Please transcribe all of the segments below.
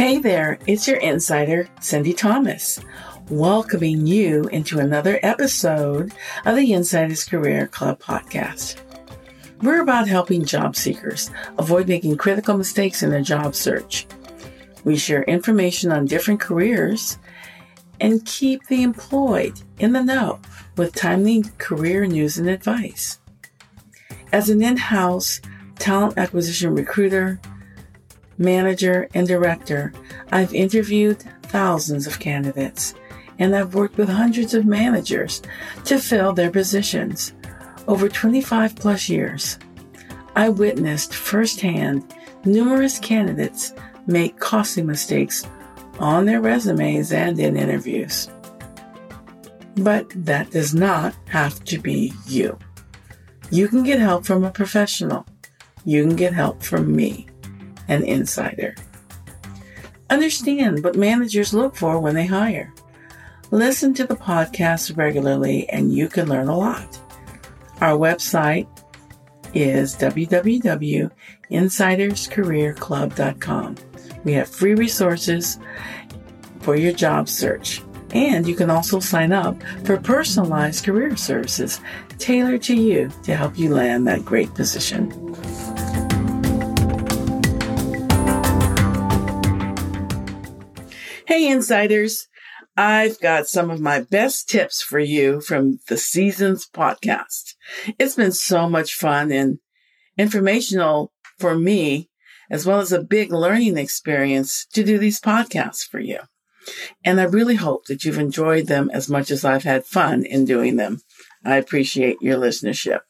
Hey there, it's your insider, Cindy Thomas, welcoming you into another episode of the Insiders Career Club podcast. We're about helping job seekers avoid making critical mistakes in their job search. We share information on different careers and keep the employed in the know with timely career news and advice. As an in house talent acquisition recruiter, manager, and director, I've interviewed thousands of candidates and I've worked with hundreds of managers to fill their positions. Over 25 plus years, I witnessed firsthand numerous candidates make costly mistakes on their resumes and in interviews. But that does not have to be you. You can get help from a professional. You can get help from me an insider. Understand what managers look for when they hire. Listen to the podcast regularly and you can learn a lot. Our website is www.insiderscareerclub.com. We have free resources for your job search. And you can also sign up for personalized career services tailored to you to help you land that great position. Hey, insiders. I've got some of my best tips for you from the Seasons podcast. It's been so much fun and informational for me, as well as a big learning experience to do these podcasts for you. And I really hope that you've enjoyed them as much as I've had fun in doing them. I appreciate your listenership.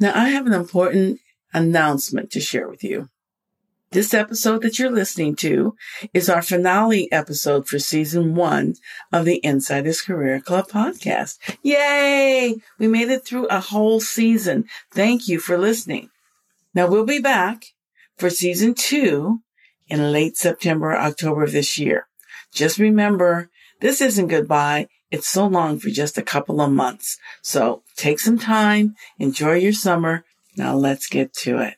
Now, I have an important announcement to share with you. This episode that you're listening to is our finale episode for season one of the Insiders Career Club podcast. Yay! We made it through a whole season. Thank you for listening. Now we'll be back for season two in late September, October of this year. Just remember, this isn't goodbye. It's so long for just a couple of months. So take some time, enjoy your summer. Now let's get to it.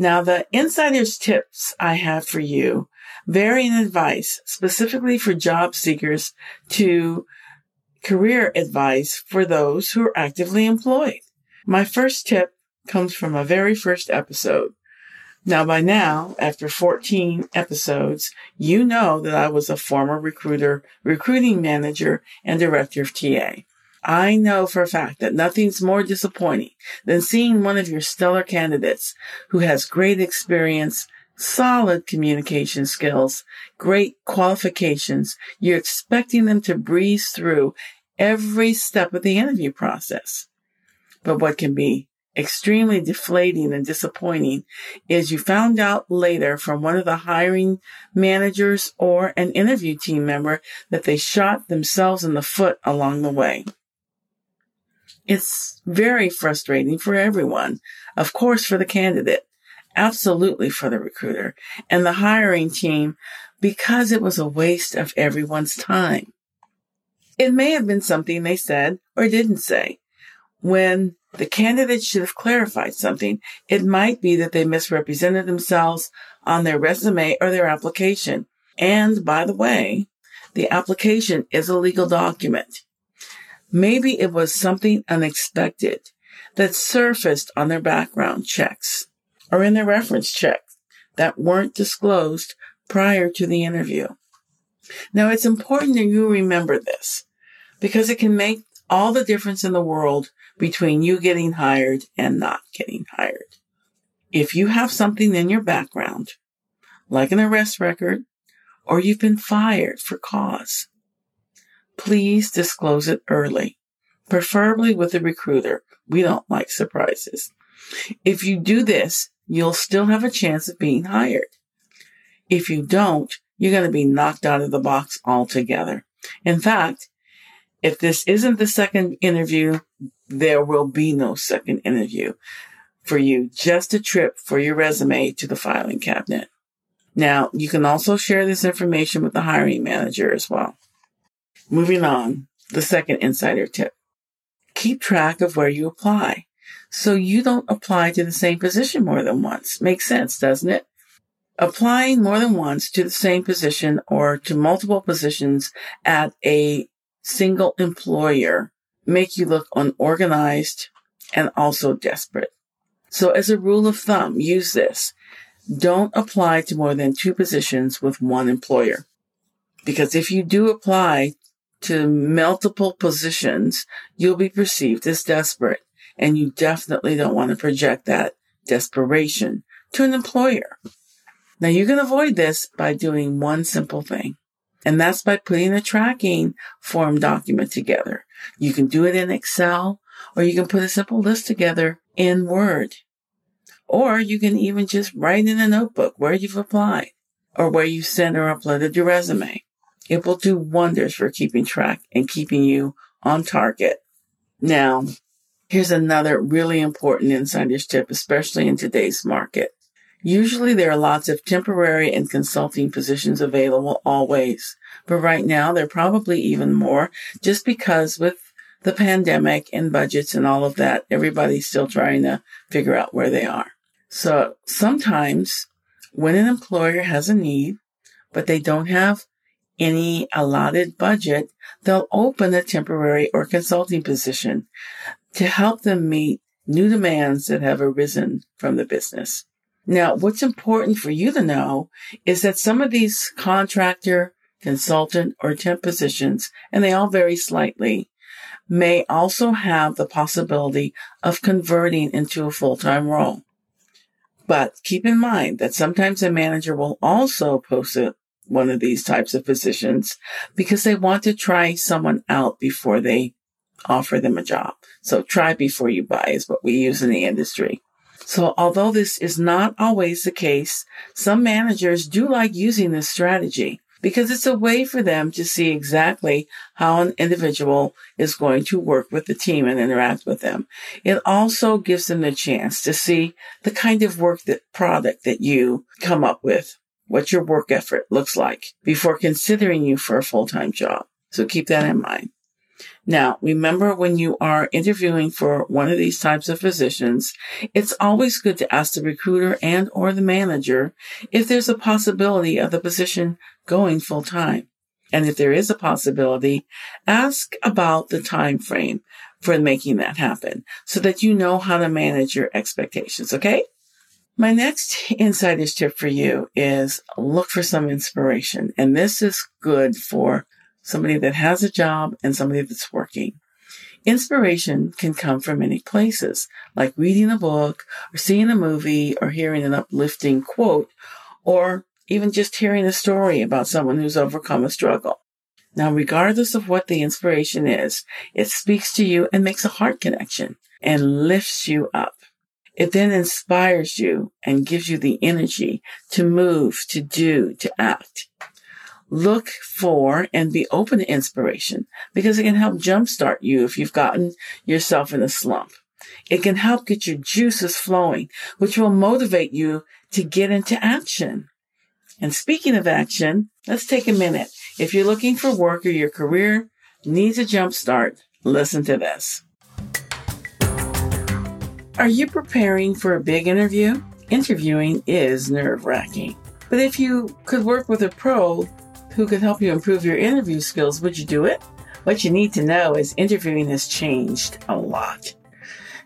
Now, the insider's tips I have for you vary in advice specifically for job seekers to career advice for those who are actively employed. My first tip comes from a very first episode. Now, by now, after 14 episodes, you know that I was a former recruiter, recruiting manager, and director of TA. I know for a fact that nothing's more disappointing than seeing one of your stellar candidates who has great experience, solid communication skills, great qualifications. You're expecting them to breeze through every step of the interview process. But what can be extremely deflating and disappointing is you found out later from one of the hiring managers or an interview team member that they shot themselves in the foot along the way. It's very frustrating for everyone. Of course, for the candidate, absolutely for the recruiter and the hiring team because it was a waste of everyone's time. It may have been something they said or didn't say. When the candidate should have clarified something, it might be that they misrepresented themselves on their resume or their application. And by the way, the application is a legal document. Maybe it was something unexpected that surfaced on their background checks or in their reference checks that weren't disclosed prior to the interview. Now it's important that you remember this because it can make all the difference in the world between you getting hired and not getting hired. If you have something in your background, like an arrest record, or you've been fired for cause, please disclose it early, preferably with a recruiter. We don't like surprises. If you do this, you'll still have a chance of being hired. If you don't, you're going to be knocked out of the box altogether. In fact, if this isn't the second interview, there will be no second interview for you, just a trip for your resume to the filing cabinet. Now, you can also share this information with the hiring manager as well. Moving on, the second insider tip. Keep track of where you apply so you don't apply to the same position more than once. Makes sense, doesn't it? Applying more than once to the same position or to multiple positions at a single employer make you look unorganized and also desperate. So as a rule of thumb, use this. Don't apply to more than two positions with one employer. Because if you do apply to multiple positions, you'll be perceived as desperate. And you definitely don't want to project that desperation to an employer. Now you can avoid this by doing one simple thing. And that's by putting a tracking form document together. You can do it in Excel or you can put a simple list together in Word. Or you can even just write in a notebook where you've applied or where you sent or uploaded your resume. It will do wonders for keeping track and keeping you on target. Now, here's another really important insider's tip, especially in today's market. Usually there are lots of temporary and consulting positions available always, but right now there are probably even more just because with the pandemic and budgets and all of that, everybody's still trying to figure out where they are. So sometimes when an employer has a need, but they don't have any allotted budget, they'll open a temporary or consulting position to help them meet new demands that have arisen from the business. Now, what's important for you to know is that some of these contractor, consultant, or temp positions, and they all vary slightly, may also have the possibility of converting into a full-time role. But keep in mind that sometimes a manager will also post a one of these types of positions because they want to try someone out before they offer them a job. So try before you buy is what we use in the industry. So although this is not always the case, some managers do like using this strategy because it's a way for them to see exactly how an individual is going to work with the team and interact with them. It also gives them the chance to see the kind of work that product that you come up with what your work effort looks like before considering you for a full-time job. So keep that in mind. Now, remember when you are interviewing for one of these types of positions, it's always good to ask the recruiter and or the manager if there's a possibility of the position going full time. And if there is a possibility, ask about the time frame for making that happen so that you know how to manage your expectations. Okay. My next insider's tip for you is look for some inspiration. And this is good for somebody that has a job and somebody that's working. Inspiration can come from many places, like reading a book or seeing a movie or hearing an uplifting quote or even just hearing a story about someone who's overcome a struggle. Now, regardless of what the inspiration is, it speaks to you and makes a heart connection and lifts you up. It then inspires you and gives you the energy to move, to do, to act. Look for and be open to inspiration because it can help jumpstart you if you've gotten yourself in a slump. It can help get your juices flowing, which will motivate you to get into action. And speaking of action, let's take a minute. If you're looking for work or your career needs a jumpstart, listen to this. Are you preparing for a big interview? Interviewing is nerve wracking. But if you could work with a pro who could help you improve your interview skills, would you do it? What you need to know is interviewing has changed a lot.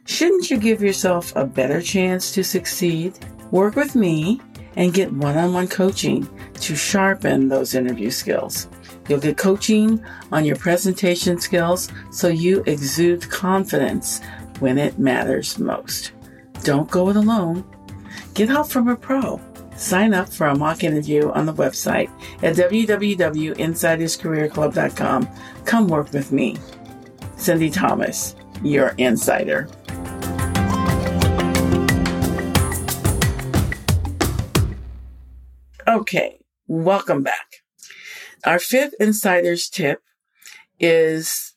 Shouldn't you give yourself a better chance to succeed? Work with me and get one on one coaching to sharpen those interview skills. You'll get coaching on your presentation skills so you exude confidence when it matters most. Don't go it alone. Get help from a pro. Sign up for a mock interview on the website at www.insiderscareerclub.com. Come work with me. Cindy Thomas, your insider. Okay, welcome back. Our fifth insider's tip is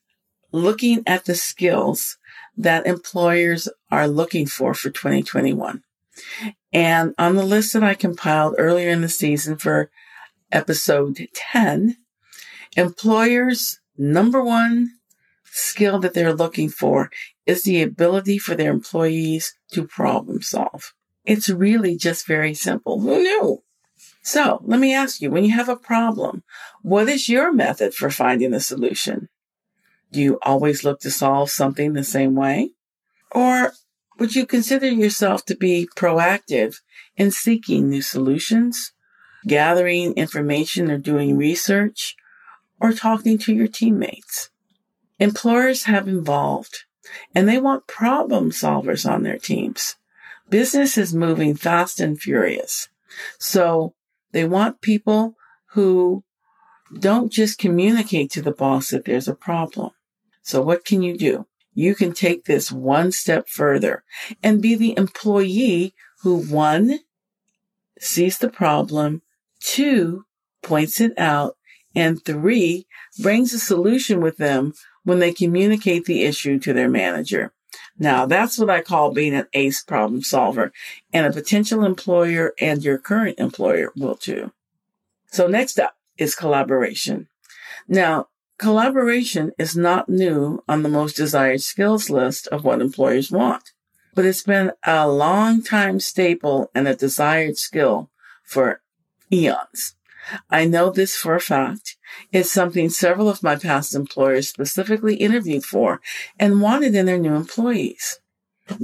looking at the skills that employers are looking for for 2021. And on the list that I compiled earlier in the season for episode 10, employers' number one skill that they're looking for is the ability for their employees to problem solve. It's really just very simple. Who knew? So let me ask you, when you have a problem, what is your method for finding a solution? You always look to solve something the same way? Or would you consider yourself to be proactive in seeking new solutions, gathering information or doing research, or talking to your teammates? Employers have evolved and they want problem solvers on their teams. Business is moving fast and furious. So they want people who don't just communicate to the boss that there's a problem. So what can you do? You can take this one step further and be the employee who one, sees the problem, two, points it out, and three, brings a solution with them when they communicate the issue to their manager. Now that's what I call being an ace problem solver and a potential employer and your current employer will too. So next up is collaboration. Now, collaboration is not new on the most desired skills list of what employers want, but it's been a long time staple and a desired skill for eons. I know this for a fact. It's something several of my past employers specifically interviewed for and wanted in their new employees.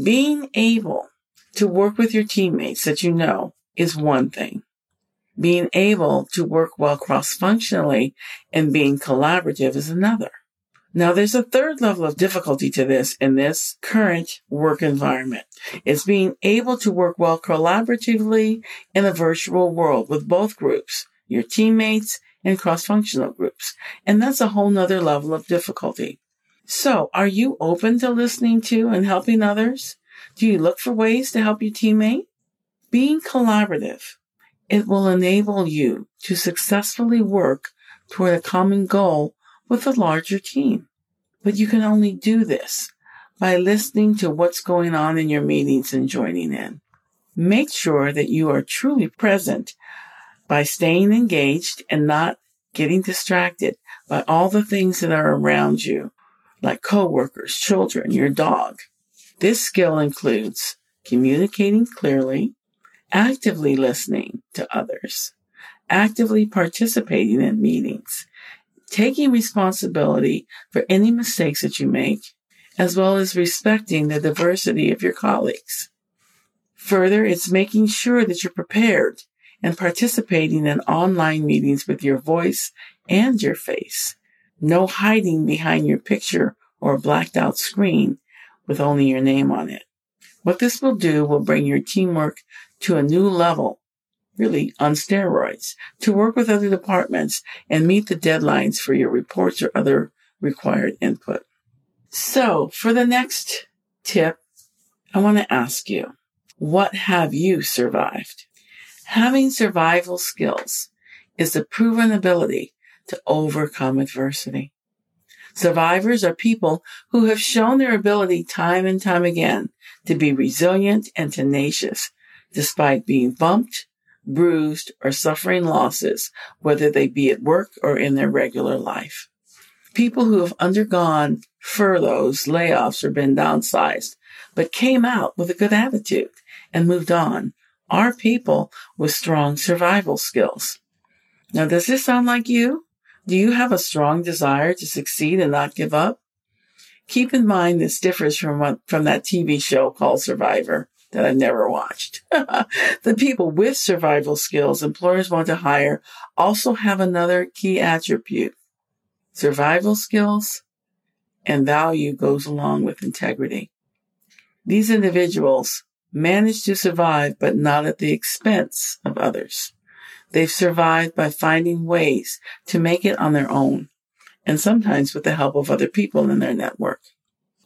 Being able to work with your teammates that you know is one thing. Being able to work well cross functionally and being collaborative is another. Now there's a third level of difficulty to this in this current work environment. It's being able to work well collaboratively in a virtual world with both groups your teammates, and cross-functional groups. And that's a whole nother level of difficulty. So are you open to listening to and helping others? Do you look for ways to help your teammate? Being collaborative, it will enable you to successfully work toward a common goal with a larger team. But you can only do this by listening to what's going on in your meetings and joining in. Make sure that you are truly present by staying engaged and not getting distracted by all the things that are around you, like coworkers, children, your dog. This skill includes communicating clearly, actively listening to others, actively participating in meetings, taking responsibility for any mistakes that you make, as well as respecting the diversity of your colleagues. Further, it's making sure that you're prepared and participating in online meetings with your voice and your face. No hiding behind your picture or blacked out screen with only your name on it. What this will do will bring your teamwork to a new level, really on steroids, to work with other departments and meet the deadlines for your reports or other required input. So for the next tip, I want to ask you, what have you survived? Having survival skills is the proven ability to overcome adversity. Survivors are people who have shown their ability time and time again to be resilient and tenacious despite being bumped, bruised, or suffering losses, whether they be at work or in their regular life. People who have undergone furloughs, layoffs, or been downsized, but came out with a good attitude and moved on are people with strong survival skills. Now, does this sound like you? Do you have a strong desire to succeed and not give up? Keep in mind this differs from what, from that TV show called Survivor that I've never watched. the people with survival skills employers want to hire also have another key attribute. Survival skills and value goes along with integrity. These individuals manage to survive, but not at the expense of others. They've survived by finding ways to make it on their own, and sometimes with the help of other people in their network.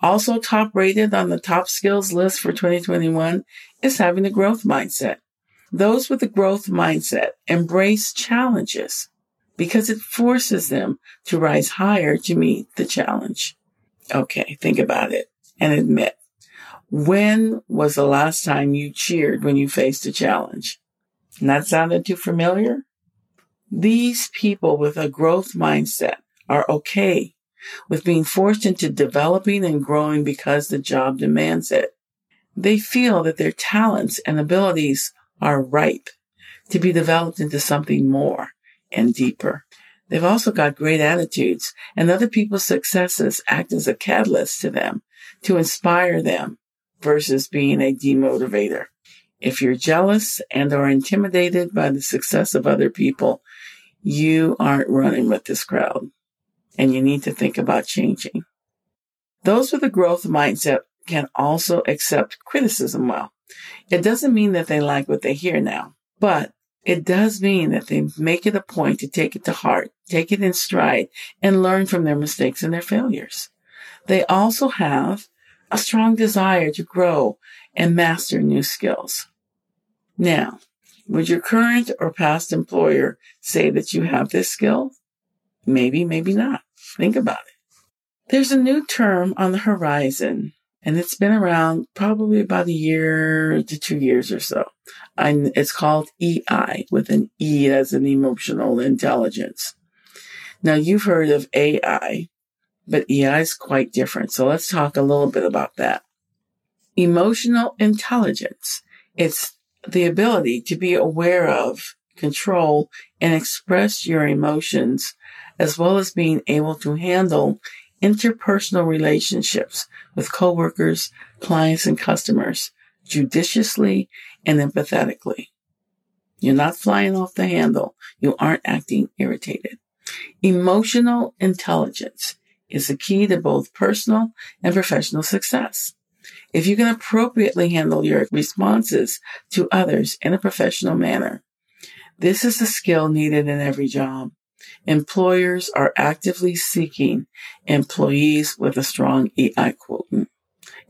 Also top rated on the top skills list for 2021 is having a growth mindset. Those with a growth mindset embrace challenges because it forces them to rise higher to meet the challenge. Okay, think about it and admit when was the last time you cheered when you faced a challenge? Not sounding too familiar? These people with a growth mindset are okay with being forced into developing and growing because the job demands it. They feel that their talents and abilities are ripe to be developed into something more and deeper. They've also got great attitudes and other people's successes act as a catalyst to them to inspire them versus being a demotivator. If you're jealous and are intimidated by the success of other people, you aren't running with this crowd and you need to think about changing. Those with a growth mindset can also accept criticism well. It doesn't mean that they like what they hear now, but it does mean that they make it a point to take it to heart, take it in stride, and learn from their mistakes and their failures. They also have a strong desire to grow and master new skills. Now, would your current or past employer say that you have this skill? Maybe, maybe not. Think about it. There's a new term on the horizon, and it's been around probably about a year to two years or so. And it's called EI with an E as an emotional intelligence. Now you've heard of AI, but EI is quite different. So let's talk a little bit about that. Emotional intelligence. It's the ability to be aware of, control, and express your emotions, as well as being able to handle interpersonal relationships with coworkers, clients, and customers judiciously and empathetically. You're not flying off the handle. You aren't acting irritated. Emotional intelligence is the key to both personal and professional success. If you can appropriately handle your responses to others in a professional manner, this is a skill needed in every job. Employers are actively seeking employees with a strong EI quotient,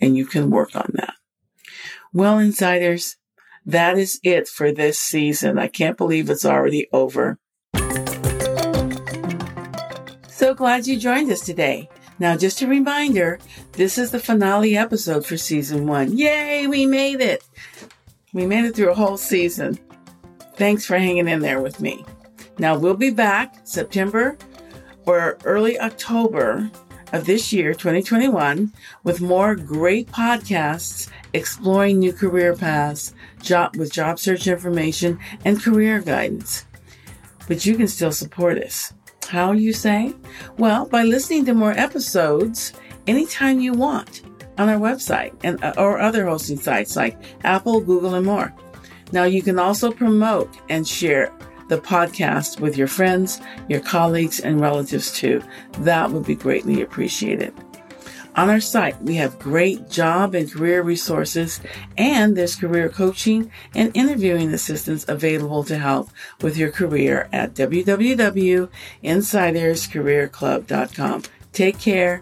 and you can work on that. Well, insiders, that is it for this season. I can't believe it's already over. So glad you joined us today. Now, just a reminder, this is the finale episode for season one. Yay, we made it! We made it through a whole season. Thanks for hanging in there with me. Now, we'll be back September or early October of this year, 2021, with more great podcasts exploring new career paths, job with job search information and career guidance. But you can still support us. How you say? Well, by listening to more episodes anytime you want on our website and uh, or other hosting sites like Apple, Google, and more. Now you can also promote and share the podcast with your friends, your colleagues, and relatives too. That would be greatly appreciated. On our site, we have great job and career resources, and there's career coaching and interviewing assistance available to help with your career at www.insiderscareerclub.com. Take care.